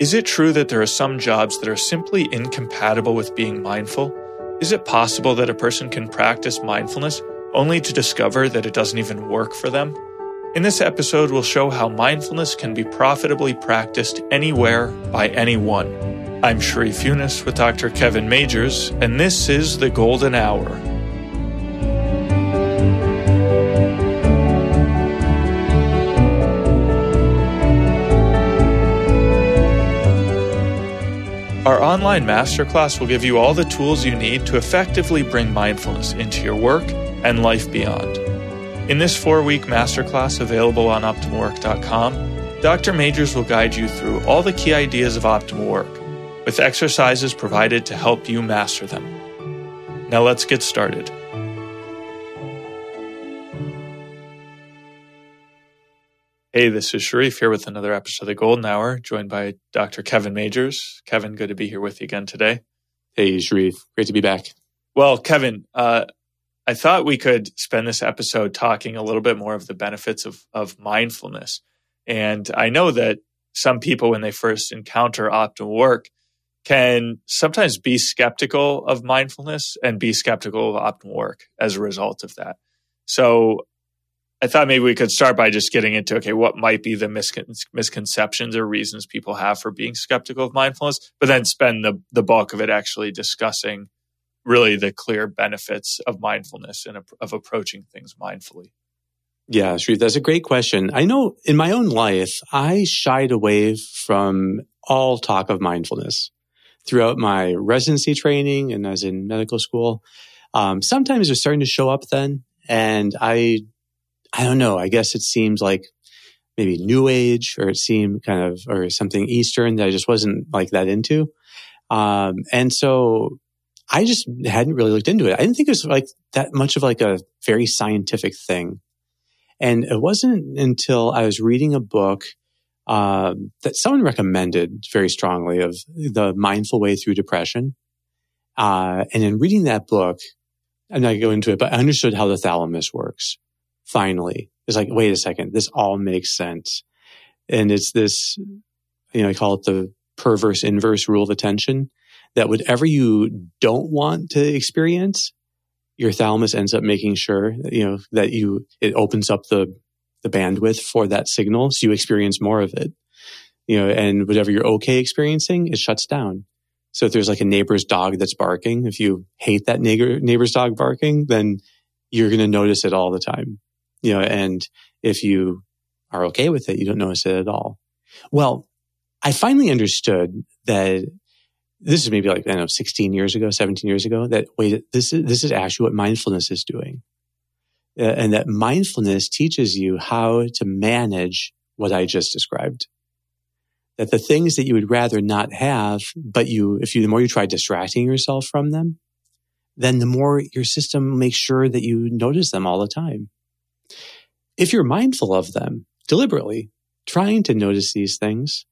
Is it true that there are some jobs that are simply incompatible with being mindful? Is it possible that a person can practice mindfulness only to discover that it doesn't even work for them? In this episode, we'll show how mindfulness can be profitably practiced anywhere by anyone. I'm Sharif Younis with Dr. Kevin Majeres, and this is The Golden Hour. Our online masterclass will give you all the tools you need to effectively bring mindfulness into your work and life beyond. In this four week masterclass available on OptimalWork.com, Dr. Majeres will guide you through all the key ideas of optimal work, with exercises provided to help you master them. Now let's get started. Hey, this is Sharif here with another episode of the Golden Hour, joined by Dr. Kevin Majeres. Kevin, good to be here with you again today. Hey, Sharif. Great to be back. Well, Kevin, uh, I thought we could spend this episode talking a little bit more of the benefits of, of mindfulness. And I know that some people, when they first encounter optimal work, can sometimes be skeptical of mindfulness and be skeptical of optimal work as a result of that. So I thought maybe we could start by just getting into okay, what might be the miscon- misconceptions or reasons people have for being skeptical of mindfulness, but then spend the the bulk of it actually discussing really the clear benefits of mindfulness and of approaching things mindfully. Yeah, Sharif, that's a great question. I know in my own life, I shied away from all talk of mindfulness throughout my residency training and as in medical school. Um, sometimes it was starting to show up then, and I I don't know. I guess it seemed like maybe new age or it seemed kind of, or something Eastern that I just wasn't like that into. Um, and so I just hadn't really looked into it. I didn't think it was like that much of like a very scientific thing. And it wasn't until I was reading a book um, that someone recommended very strongly of the mindful way through depression. Uh, and in reading that book, I'm not going to go into it, but I understood how the thalamus works finally. It's like, wait a second, this all makes sense. And it's this, you know, I call it the perverse inverse rule of attention that whatever you don't want to experience, your thalamus ends up making sure you know, that you, it opens up the, the bandwidth for that signal. So you experience more of it, you know, and whatever you're okay experiencing, it shuts down. So if there's like a neighbor's dog that's barking, if you hate that neighbor, neighbor's dog barking, then you're going to notice it all the time you know, and if you are okay with it, you don't notice it at all. Well, I finally understood that this is maybe like, I don't know, 16 years ago, 17 years ago, that wait, this is, this is actually what mindfulness is doing. Uh, and that mindfulness teaches you how to manage what I just described. That the things that you would rather not have, but you, if you, the more you try distracting yourself from them, then the more your system makes sure that you notice them all the time. If you're mindful of them deliberately, trying to notice these things,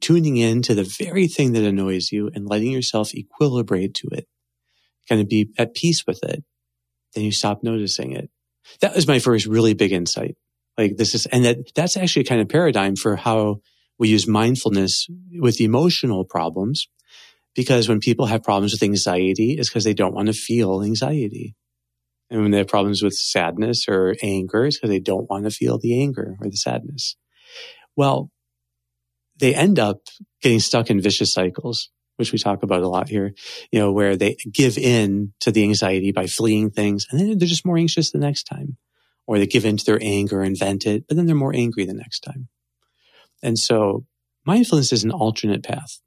tuning in to the very thing that annoys you and letting yourself equilibrate to it, kind of be at peace with it, then you stop noticing it. That was my first really big insight. Like this is, and that that's actually a kind of paradigm for how we use mindfulness with emotional problems. Because when people have problems with anxiety, it's because they don't want to feel anxiety. And when they have problems with sadness or anger, because they don't want to feel the anger or the sadness. Well, they end up getting stuck in vicious cycles, which we talk about a lot here, you know, where they give in to the anxiety by fleeing things and then they're just more anxious the next time. Or they give in to their anger and vent it, but then they're more angry the next time. And so mindfulness is an alternate path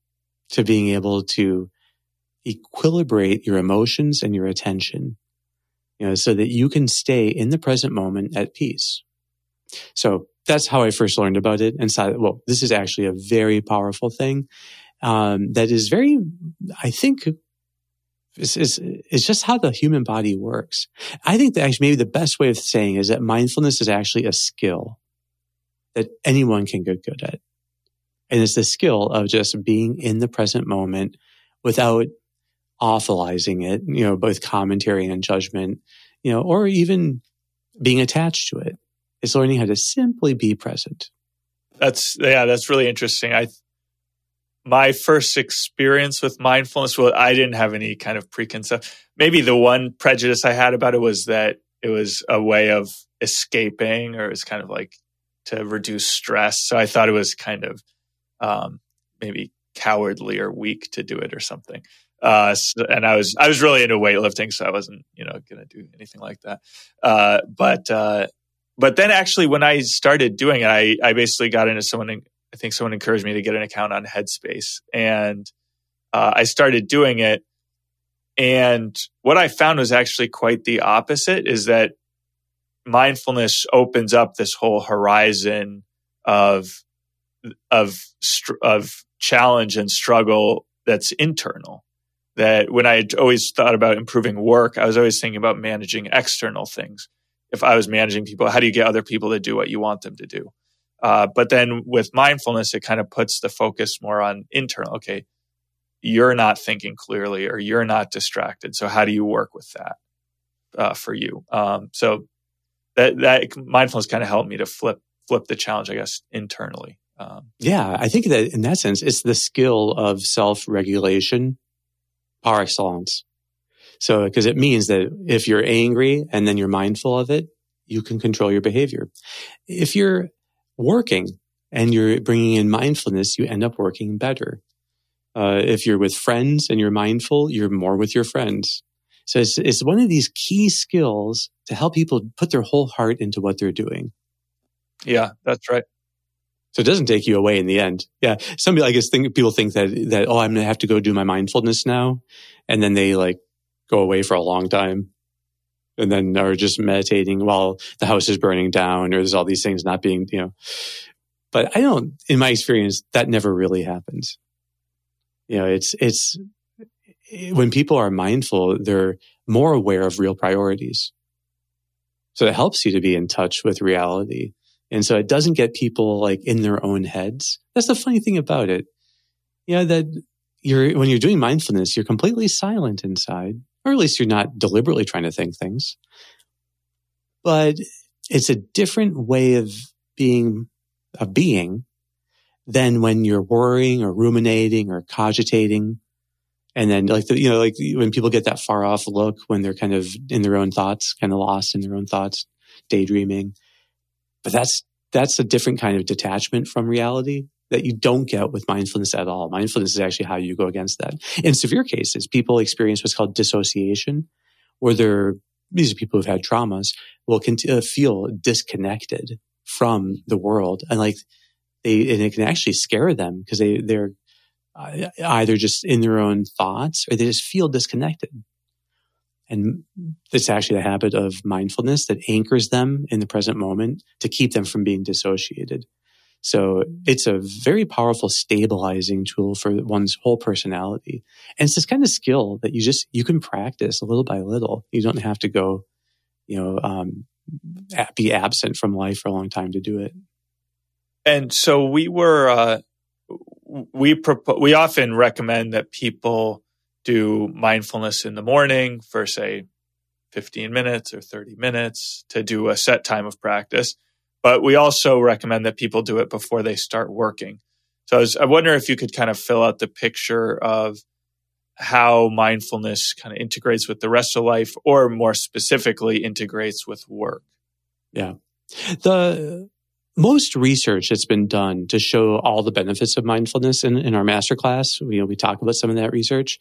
to being able to equilibrate your emotions and your attention you know, so that you can stay in the present moment at peace. So that's how I first learned about it and saw, well, this is actually a very powerful thing. Um, that is very, I think, is, is, is just how the human body works. I think that actually maybe the best way of saying is that mindfulness is actually a skill that anyone can get good at. And it's the skill of just being in the present moment without awfulizing it, you know, both commentary and judgment, you know, or even being attached to it. It's learning how to simply be present. That's yeah, that's really interesting. I my first experience with mindfulness, well, I didn't have any kind of preconcept. Maybe the one prejudice I had about it was that it was a way of escaping or it's kind of like to reduce stress. So I thought it was kind of um, maybe cowardly or weak to do it or something. Uh, and I was I was really into weightlifting, so I wasn't you know going to do anything like that. Uh, but uh, but then actually, when I started doing it, I I basically got into someone. I think someone encouraged me to get an account on Headspace, and uh, I started doing it. And what I found was actually quite the opposite. Is that mindfulness opens up this whole horizon of of of challenge and struggle that's internal that when I always thought about improving work, I was always thinking about managing external things. If I was managing people, how do you get other people to do what you want them to do? Uh, but then with mindfulness, it kind of puts the focus more on internal. Okay, you're not thinking clearly or you're not distracted. So how do you work with that uh, for you? Um, so that that mindfulness kind of helped me to flip flip the challenge, I guess, internally. Um, yeah, I think that in that sense, it's the skill of self regulation par excellence. So, because it means that if you're angry and then you're mindful of it, you can control your behavior. If you're working and you're bringing in mindfulness, you end up working better. Uh, if you're with friends and you're mindful, you're more with your friends. So it's, it's one of these key skills to help people put their whole heart into what they're doing. Yeah, that's right. So it doesn't take you away in the end. Yeah. Some people, I guess, think people think that, that, oh, I'm to have to go do my mindfulness now. And then they like go away for a long time and then are just meditating while the house is burning down or there's all these things not being, you know, but I don't, in my experience, that never really happens. You know, it's, it's when people are mindful, they're more aware of real priorities. So it helps you to be in touch with reality and so it doesn't get people like in their own heads. That's the funny thing about it. You know, that you're, when you're doing mindfulness, you're completely silent inside, or at least you're not deliberately trying to think things. But it's a different way of being, a being than when you're worrying or ruminating or cogitating. And then like, the, you know, like when people get that far off look when they're kind of in their own thoughts, kind of lost in their own thoughts, daydreaming but that's, that's a different kind of detachment from reality that you don't get with mindfulness at all. Mindfulness is actually how you go against that. In severe cases, people experience what's called dissociation, where they're, these are people who've had traumas, will uh, feel disconnected from the world. And like they, and it can actually scare them because they, they're uh, either just in their own thoughts or they just feel disconnected. And it's actually the habit of mindfulness that anchors them in the present moment to keep them from being dissociated. So it's a very powerful stabilizing tool for one's whole personality. And it's this kind of skill that you just, you can practice little by little. You don't have to go, you know, um, be absent from life for a long time to do it. And so we were, uh, we propo- we often recommend that people do mindfulness in the morning for say 15 minutes or 30 minutes to do a set time of practice. But we also recommend that people do it before they start working. So I, was, I wonder if you could kind of fill out the picture of how mindfulness kind of integrates with the rest of life or more specifically integrates with work. Yeah. The most research that's been done to show all the benefits of mindfulness in, in our masterclass, you know, we talk about some of that research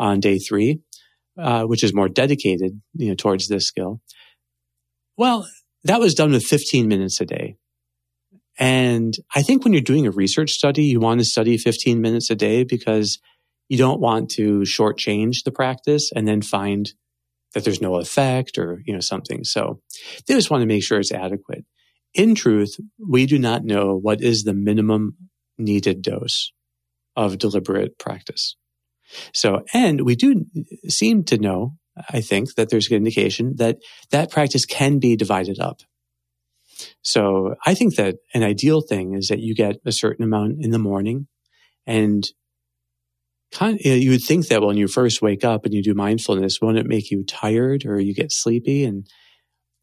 on day three, uh, which is more dedicated, you know, towards this skill. Well, that was done with 15 minutes a day. And I think when you're doing a research study, you want to study 15 minutes a day because you don't want to shortchange the practice and then find that there's no effect or, you know, something. So they just want to make sure it's adequate. In truth, we do not know what is the minimum needed dose of deliberate practice. So, and we do seem to know, I think, that there's an indication that that practice can be divided up. So I think that an ideal thing is that you get a certain amount in the morning and kind of, you would think that when you first wake up and you do mindfulness, won't it make you tired or you get sleepy? And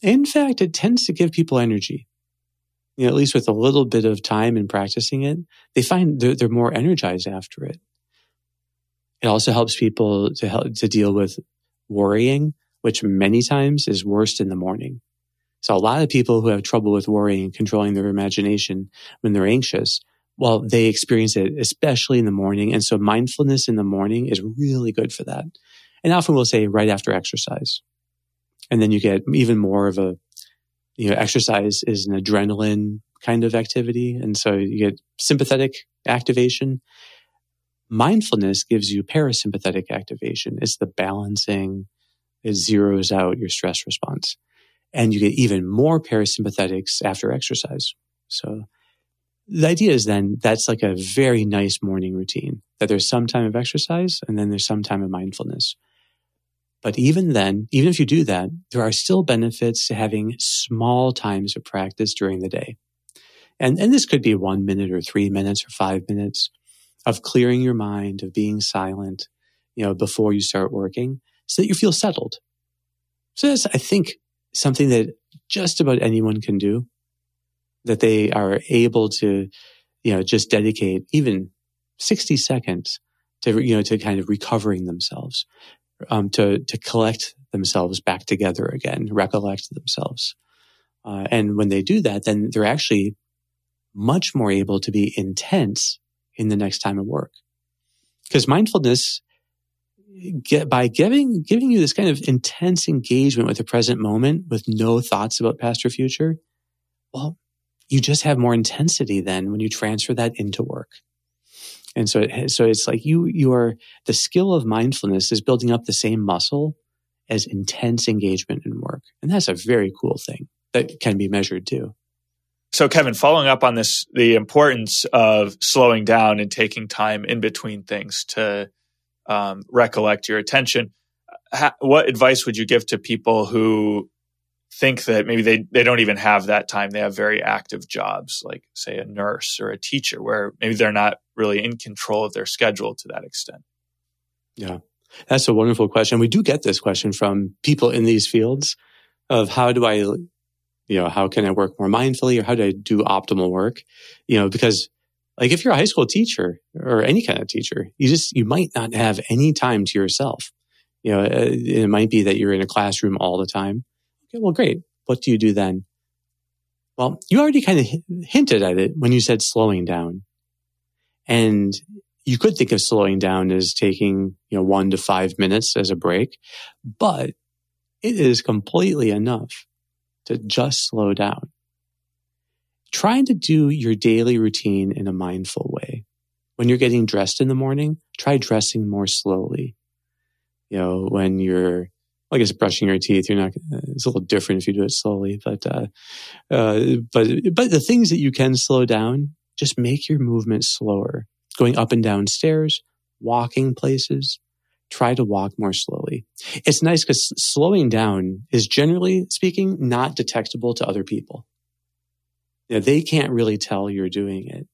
in fact, it tends to give people energy. you know, at least with a little bit of time and practicing it, they find they're, they're more energized after it. It also helps people to help to deal with worrying, which many times is worst in the morning. So a lot of people who have trouble with worrying and controlling their imagination when they're anxious, well, they experience it especially in the morning. And so mindfulness in the morning is really good for that. And often we'll say right after exercise. And then you get even more of a, you know, exercise is an adrenaline kind of activity. And so you get sympathetic activation. Mindfulness gives you parasympathetic activation. It's the balancing. It zeroes out your stress response and you get even more parasympathetics after exercise. So the idea is then that's like a very nice morning routine that there's some time of exercise and then there's some time of mindfulness. But even then, even if you do that, there are still benefits to having small times of practice during the day. And, and this could be one minute or three minutes or five minutes of clearing your mind, of being silent, you know, before you start working so that you feel settled. So that's, I think, something that just about anyone can do that they are able to, you know, just dedicate even 60 seconds to, you know, to kind of recovering themselves, um, to, to collect themselves back together again, recollect themselves. Uh, and when they do that, then they're actually much more able to be intense in the next time of work. Because mindfulness get by giving giving you this kind of intense engagement with the present moment with no thoughts about past or future well you just have more intensity then when you transfer that into work. And so it, so it's like you you are the skill of mindfulness is building up the same muscle as intense engagement in work. And that's a very cool thing that can be measured too so kevin following up on this the importance of slowing down and taking time in between things to um, recollect your attention. Ha- what advice would you give to people who think that maybe they, they don't even have that time? They have very active jobs, like, say, a nurse or a teacher, where maybe they're not really in control of their schedule to that extent. Yeah, that's a wonderful question. We do get this question from people in these fields of how do I, you know, how can I work more mindfully or how do I do optimal work? You know, because like if you're a high school teacher or any kind of teacher, you just, you might not have any time to yourself. You know, uh, it might be that you're in a classroom all the time. Okay, well, great. What do you do then? Well, you already kind of hinted at it when you said slowing down. And you could think of slowing down as taking, you know, one to five minutes as a break, but it is completely enough to just slow down trying to do your daily routine in a mindful way. When you're getting dressed in the morning, try dressing more slowly. You know, when you're, I guess brushing your teeth, you're not, it's a little different if you do it slowly, but, uh, uh, but, but the things that you can slow down, just make your movement slower. Going up and down stairs, walking places, try to walk more slowly. It's nice because slowing down is generally speaking not detectable to other people. You know, they can't really tell you're doing it.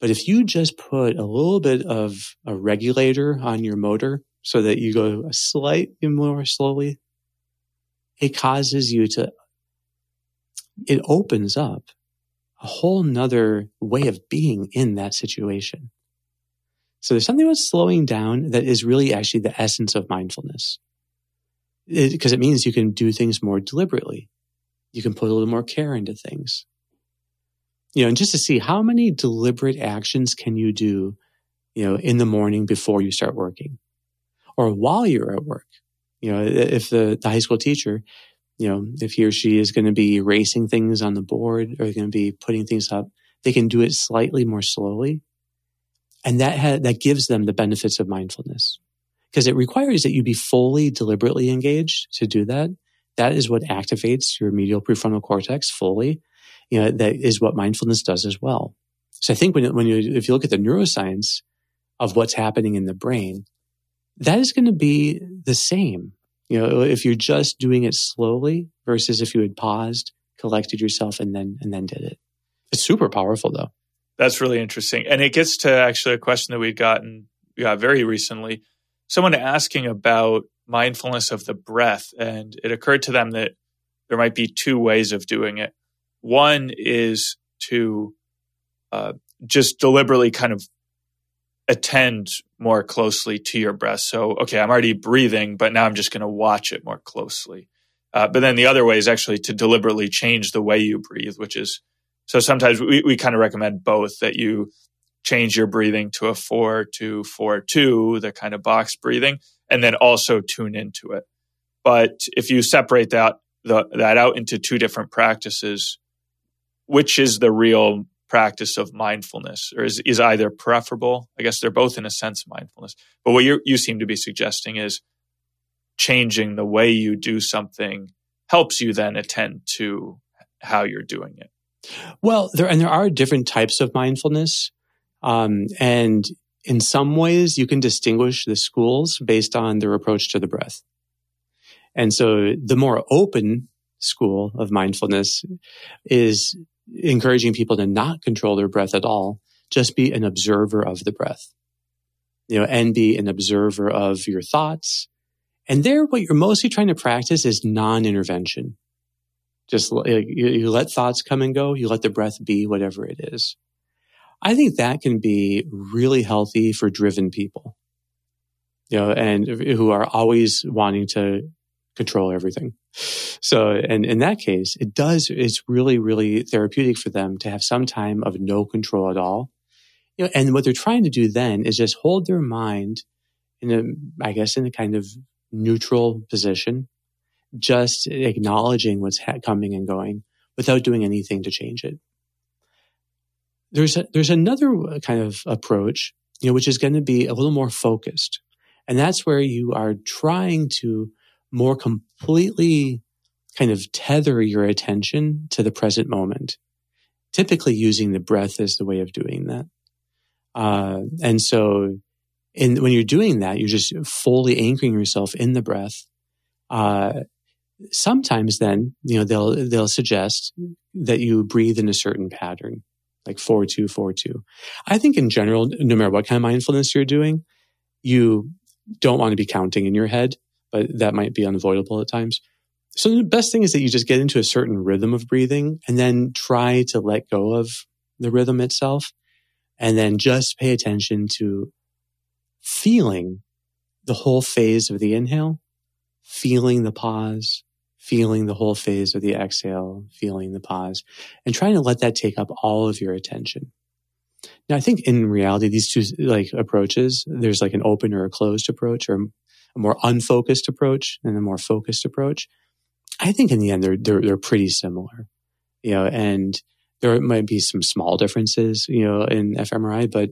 But if you just put a little bit of a regulator on your motor so that you go a slightly more slowly, it causes you to, it opens up a whole nother way of being in that situation. So there's something about slowing down that is really actually the essence of mindfulness. Because it, it means you can do things more deliberately. You can put a little more care into things you know, and just to see how many deliberate actions can you do, you know, in the morning before you start working or while you're at work. You know, if the, the high school teacher, you know, if he or she is going to be erasing things on the board or going to be putting things up, they can do it slightly more slowly. And that ha- that gives them the benefits of mindfulness because it requires that you be fully deliberately engaged to do that. That is what activates your medial prefrontal cortex fully you know, that is what mindfulness does as well. So I think when, when you, if you look at the neuroscience of what's happening in the brain, that is going to be the same. You know, if you're just doing it slowly versus if you had paused, collected yourself and then, and then did it. It's super powerful though. That's really interesting. And it gets to actually a question that we'd gotten, got very recently. Someone asking about mindfulness of the breath. And it occurred to them that there might be two ways of doing it one is to uh, just deliberately kind of attend more closely to your breath. So, okay, I'm already breathing, but now I'm just going to watch it more closely. Uh, but then the other way is actually to deliberately change the way you breathe, which is so sometimes we, we kind of recommend both that you change your breathing to a four to four two, the kind of box breathing, and then also tune into it. But if you separate that the, that out into two different practices, which is the real practice of mindfulness, or is, is either preferable? I guess they're both in a sense mindfulness. But what you you seem to be suggesting is changing the way you do something helps you then attend to how you're doing it. Well, there and there are different types of mindfulness, um, and in some ways you can distinguish the schools based on their approach to the breath. And so, the more open school of mindfulness is encouraging people to not control their breath at all, just be an observer of the breath, you know, and be an observer of your thoughts. And there, what you're mostly trying to practice is non-intervention. Just you, you let thoughts come and go. You let the breath be whatever it is. I think that can be really healthy for driven people, you know, and who are always wanting to control everything. So, and in that case, it does, it's really, really therapeutic for them to have some time of no control at all. You know, and what they're trying to do then is just hold their mind in a, I guess, in a kind of neutral position just acknowledging what's ha- coming and going without doing anything to change it. There's a, there's another kind of approach, you know, which is going to be a little more focused. And that's where you are trying to more completely kind of tether your attention to the present moment, typically using the breath as the way of doing that. Uh, and so when you're doing that, you're just fully anchoring yourself in the breath. Uh, sometimes then, you know, they'll, they'll suggest that you breathe in a certain pattern, like four, two, four, two. I think in general, no matter what kind of mindfulness you're doing, you don't want to be counting in your head, but that might be unavoidable at times. So the best thing is that you just get into a certain rhythm of breathing and then try to let go of the rhythm itself and then just pay attention to feeling the whole phase of the inhale, feeling the pause, feeling the whole phase of the exhale, feeling the pause, and trying to let that take up all of your attention. Now, I think in reality, these two like approaches, there's like an open or a closed approach, or a more unfocused approach and a more focused approach. I think in the end, they're they're, they're pretty similar, you know, and there might be some small differences, you know, in fMRI, but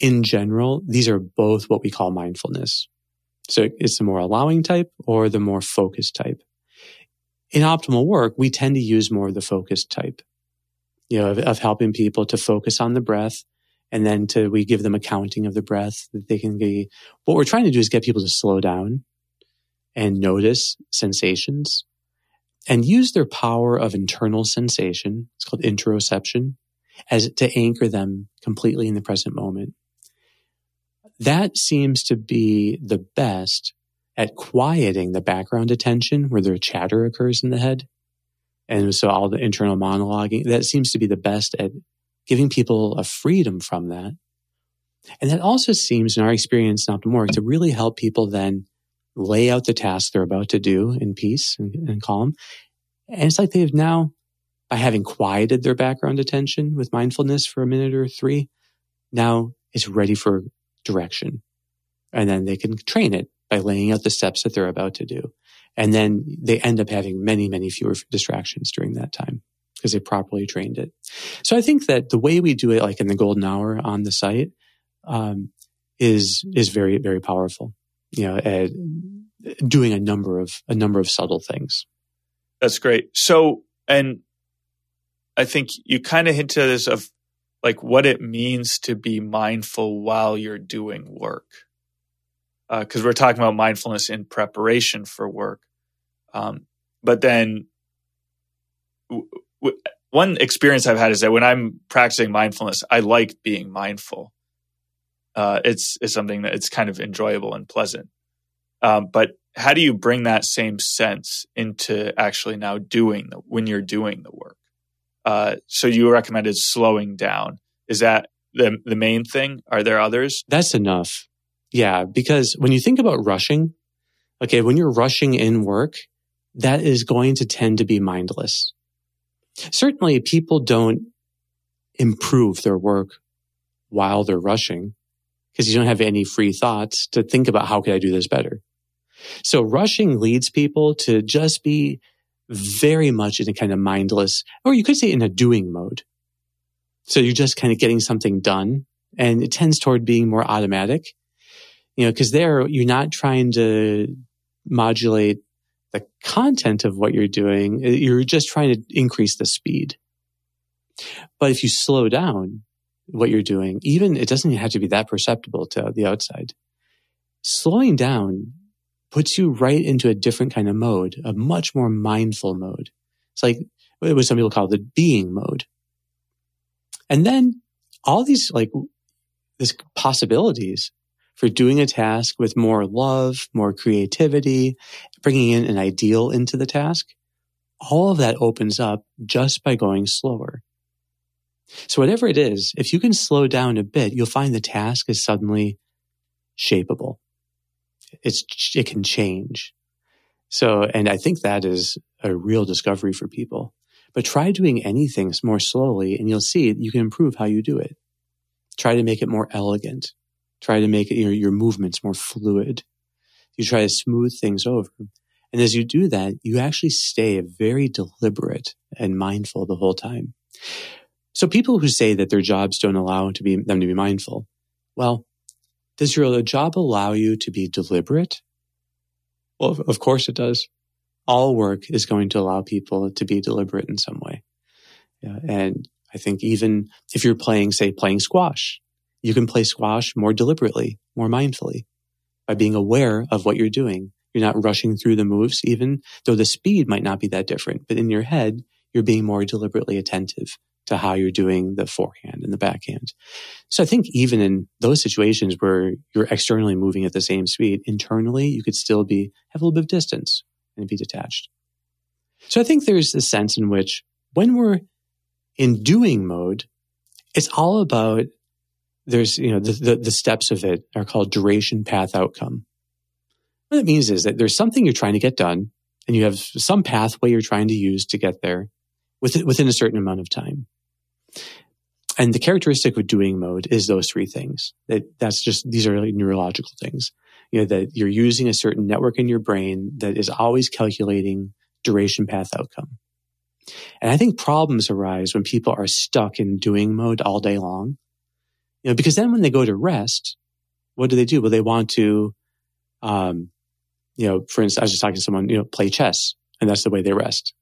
in general, these are both what we call mindfulness. So it's the more allowing type or the more focused type in optimal work, we tend to use more of the focused type, you know, of, of, helping people to focus on the breath. And then to, we give them a counting of the breath that they can be. What we're trying to do is get people to slow down and notice sensations and use their power of internal sensation. It's called interoception as to anchor them completely in the present moment. That seems to be the best at quieting the background attention where the chatter occurs in the head. And so all the internal monologuing, that seems to be the best at giving people a freedom from that. And that also seems in our experience in Work to really help people then lay out the task they're about to do in peace and, and calm. And it's like they've now, by having quieted their background attention with mindfulness for a minute or three, now it's ready for direction. And then they can train it by laying out the steps that they're about to do. And then they end up having many, many fewer distractions during that time because they properly trained it. So I think that the way we do it, like in the golden hour on the site, um, is is very very powerful. You know, at doing a number of a number of subtle things. That's great. So, and I think you kind of hinted this of like what it means to be mindful while you're doing work because uh, we're talking about mindfulness in preparation for work. Um, but then, w- w- one experience I've had is that when I'm practicing mindfulness, I like being mindful. Uh, it's it's something that it's kind of enjoyable and pleasant. Um, but how do you bring that same sense into actually now doing the when you're doing the work? Uh, so you recommended slowing down. Is that the the main thing? Are there others? That's enough. Yeah, because when you think about rushing, okay, when you're rushing in work, that is going to tend to be mindless. Certainly, people don't improve their work while they're rushing because you don't have any free thoughts to think about how could I do this better. So rushing leads people to just be very much in a kind of mindless, or you could say in a doing mode. So you're just kind of getting something done and it tends toward being more automatic, you know, because there you're not trying to modulate the content of what you're doing. Uh, you're just trying to increase the speed. But if you slow down what you're doing, even it doesn't have to be that perceptible to the outside. Slowing down puts you right into a different kind of mode, a much more mindful mode. It's like what some people call the being mode. And then all these like this possibilities for doing a task with more love, more creativity, bringing in an ideal into the task. All of that opens up just by going slower. So whatever it is, if you can slow down a bit, you'll find the task is suddenly shapeable. It's, it can change. So, and I think that is a real discovery for people. But try doing anything more slowly and you'll see you can improve how you do it. Try to make it more elegant. Try to make your, your movements more fluid. You try to smooth things over. And as you do that, you actually stay very deliberate and mindful the whole time. So people who say that their jobs don't allow to be, them to be mindful, well, does your job allow you to be deliberate? Well, of course it does. All work is going to allow people to be deliberate in some way. Yeah, and I think even if you're playing, say, playing squash, you can play squash more deliberately, more mindfully by being aware of what you're doing. You're not rushing through the moves, even though the speed might not be that different, but in your head, you're being more deliberately attentive to how you're doing the forehand and the backhand. So I think even in those situations where you're externally moving at the same speed, internally you could still be have a little bit of distance and be detached. So I think there's a sense in which when we're in doing mode, it's all about there's you know the, the, the steps of it are called duration path outcome. What that means is that there's something you're trying to get done, and you have some pathway you're trying to use to get there within, within a certain amount of time. And the characteristic of doing mode is those three things. That that's just these are neurological things. You know that you're using a certain network in your brain that is always calculating duration path outcome. And I think problems arise when people are stuck in doing mode all day long. Know, because then when they go to rest, what do they do? Well, they want to, um, you know, for instance, I was just talking to someone, you know, play chess, and that's the way they rest.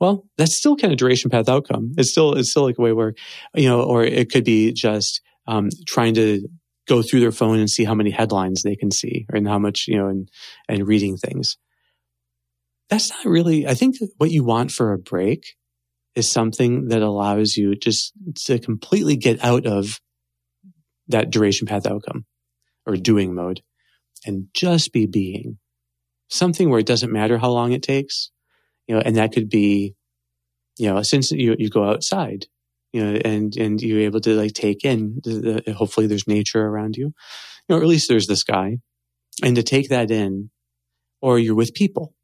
Well, that's still kind of duration path outcome. It's still it's still like a way where, you know, or it could be just um, trying to go through their phone and see how many headlines they can see, and how much you know, and and reading things. That's not really. I think what you want for a break is something that allows you just to completely get out of that duration path outcome or doing mode and just be being something where it doesn't matter how long it takes you know, and that could be, you know, since you, you go outside, you know, and, and you're able to like take in the, the, hopefully there's nature around you, you know, or at least there's the sky and to take that in or you're with people,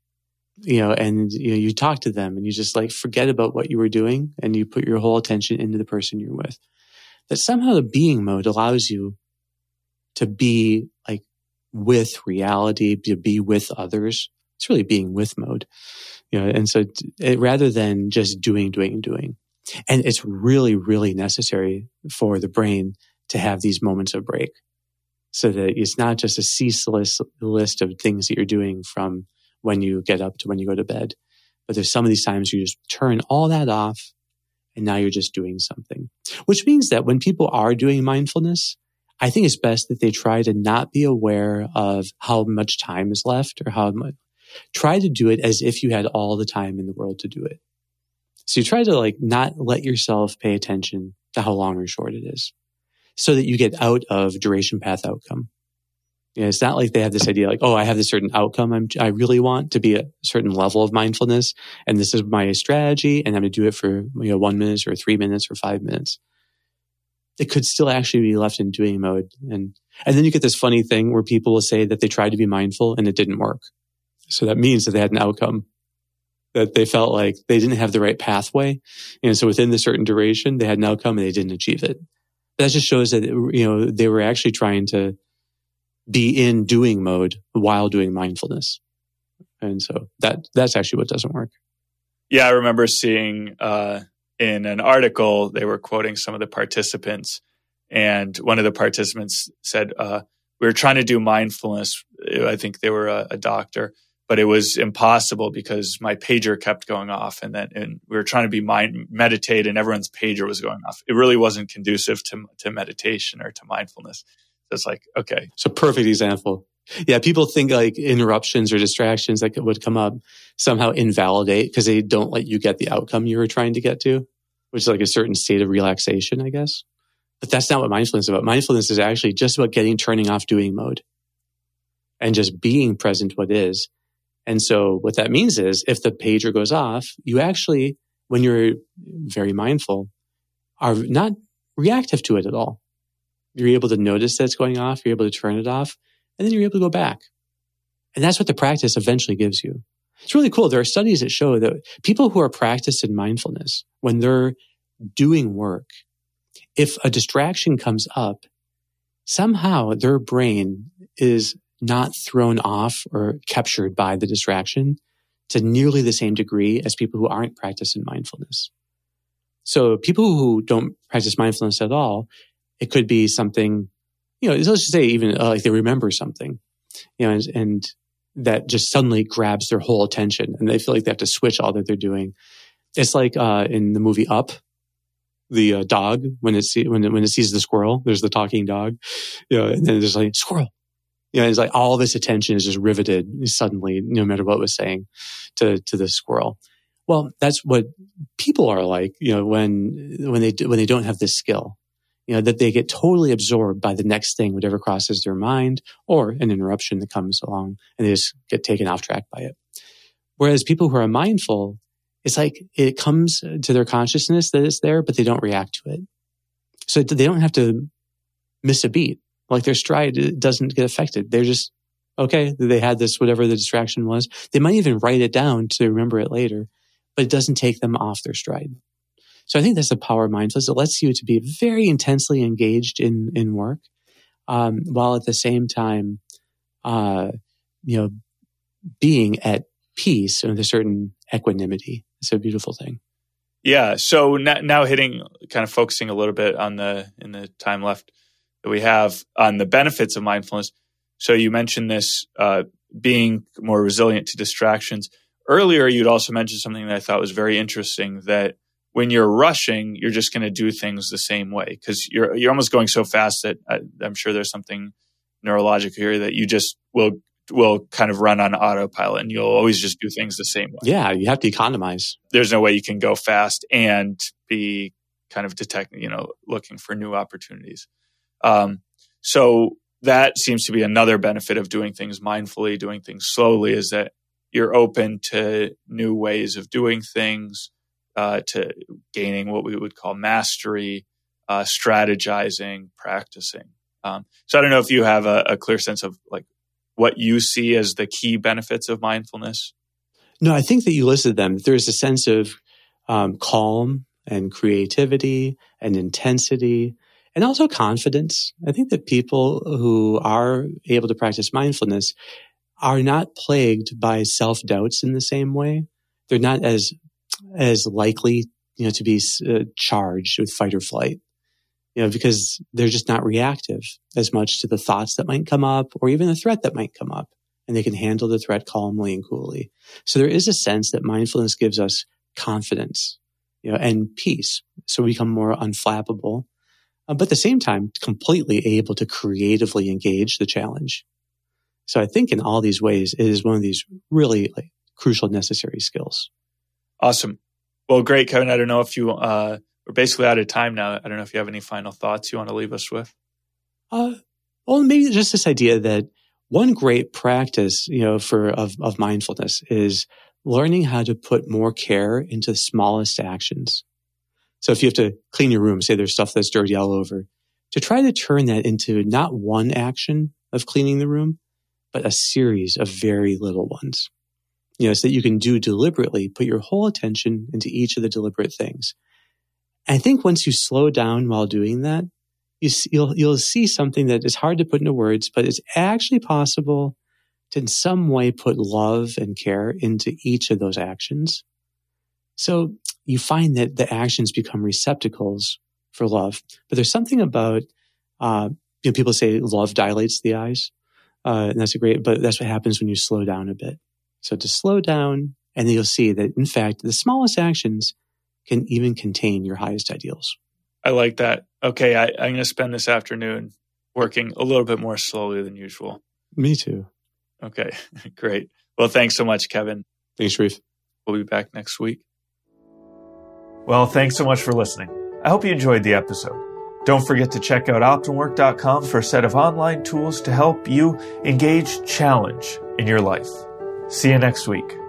you know, and you know, you talk to them and you just like forget about what you were doing and you put your whole attention into the person you're with. That somehow the being mode allows you to be like with reality, to be with others. It's really being with mode you know, and so it, rather than just doing, doing, doing, and it's really, really necessary for the brain to have these moments of break so that it's not just a ceaseless list of things that you're doing from when you get up to when you go to bed. But there's some of these times you just turn all that off and now you're just doing something, which means that when people are doing mindfulness, I think it's best that they try to not be aware of how much time is left or how much, try to do it as if you had all the time in the world to do it. So you try to like not let yourself pay attention to how long or short it is so that you get out of duration path outcome. You it's not like they have this idea like, oh, I have this certain outcome I'm, I really want to be a certain level of mindfulness. And this is my strategy. And I'm going to do it for, you know, one minute or three minutes or five minutes. It could still actually be left in doing mode. And, and then you get this funny thing where people will say that they tried to be mindful and it didn't work. So that means that they had an outcome that they felt like they didn't have the right pathway. And so within the certain duration, they had an outcome and they didn't achieve it. That just shows that, you know, they were actually trying to be in doing mode while doing mindfulness. And so that, that's actually what doesn't work. Yeah. I remember seeing, uh, in an article, they were quoting some of the participants and one of the participants said, uh, we were trying to do mindfulness. I think they were a, a doctor but it was impossible because my pager kept going off and then and we were trying to be mind meditate and everyone's pager was going off it really wasn't conducive to to meditation or to mindfulness it's like okay. It's a perfect example. Yeah people think like interruptions or distractions that would come up somehow invalidate because they don't let you get the outcome you were trying to get to which is like a certain state of relaxation i guess. But that's not what mindfulness is about. Mindfulness is actually just about getting turning off doing mode and just being present what is. And so what that means is if the pager goes off, you actually, when you're very mindful, are not reactive to it at all. You're able to notice that it's going off. You're able to turn it off and then you're able to go back. And that's what the practice eventually gives you. It's really cool. There are studies that show that people who are practiced in mindfulness, when they're doing work, if a distraction comes up, somehow their brain is not thrown off or captured by the distraction to nearly the same degree as people who aren't practicing mindfulness. So people who don't practice mindfulness at all, it could be something, you know, let's just say even uh, like they remember something, you know, and, and, that just suddenly grabs their whole attention and they feel like they have to switch all that they're doing. It's like uh, in the movie Up, the uh, dog when it see, when it, when it sees the squirrel, there's the talking dog, you know, and then there's like squirrel, you know, it's like all this attention is just riveted suddenly, no matter what was saying to, to the squirrel. Well, that's what people are like, you know, when, when they, when they don't have this skill, you know, that they get totally absorbed by the next thing, whatever crosses their mind or an interruption that comes along and they just get taken off track by it. Whereas people who are mindful, it's like it comes to their consciousness that it's there, but they don't react to it. So they don't have to miss a beat like their stride doesn't get affected. They're just, okay, they had this, whatever the distraction was. They might even write it down to remember it later, but it doesn't take them off their stride. So I think that's the power of mindfulness. It lets you to be very intensely engaged in, in work, um, while at the same time, uh, you know, being at peace and with a certain equanimity. It's a beautiful thing. Yeah. So now, hitting, kind of focusing a little bit on the in the time left that we have on the benefits of mindfulness. So you mentioned this uh, being more resilient to distractions. Earlier, you'd also mentioned something that I thought was very interesting that when you're rushing, you're just going to do things the same way because you're you're almost going so fast that I, I'm sure there's something neurological here that you just will will kind of run on autopilot and you'll always just do things the same way. Yeah, you have to economize. There's no way you can go fast and be kind of detecting, you know, looking for new opportunities. Um, so that seems to be another benefit of doing things mindfully, doing things slowly, is that you're open to new ways of doing things, uh, to gaining what we would call mastery, uh, strategizing, practicing. Um, so I don't know if you have a, a, clear sense of like what you see as the key benefits of mindfulness. No, I think that you listed them. There's a sense of um, calm and creativity and intensity and also confidence. I think that people who are able to practice mindfulness are not plagued by self doubts in the same way. They're not as as likely, you know, to be uh, charged with fight or flight, you know, because they're just not reactive as much to the thoughts that might come up or even the threat that might come up, and they can handle the threat calmly and coolly. So there is a sense that mindfulness gives us confidence, you know, and peace. So we become more unflappable uh, but at the same time, completely able to creatively engage the challenge. So I think in all these ways, it is one of these really like, crucial, necessary skills. Awesome. Well, great, Kevin. I don't know if you, uh, we're basically out of time now. I don't know if you have any final thoughts you want to leave us with. Uh, well, maybe just this idea that one great practice, you know, for of, of mindfulness is learning how to put more care into the smallest actions. So if you have to clean your room, say there's stuff that's dirty all over, to try to turn that into not one action of cleaning the room, but a series of very little ones. You know, so that you can do deliberately, put your whole attention into each of the deliberate things. I think once you slow down while doing that, you, you'll, you'll see something that is hard to put into words, but it's actually possible to in some way put love and care into each of those actions. So you find that the actions become receptacles for love. But there's something about, uh, you know, people say love dilates the eyes. Uh, and that's a great, but that's what happens when you slow down a bit. So to slow down, and then you'll see that in fact, the smallest actions can even contain your highest ideals. I like that. Okay. I, I'm going to spend this afternoon working a little bit more slowly than usual. Me too. Okay. Great. Well, thanks so much, Kevin. Thanks, Sharif. We'll be back next week. Well, thanks so much for listening. I hope you enjoyed the episode. Don't forget to check out OptimalWork.com for a set of online tools to help you engage challenge in your life. See you next week.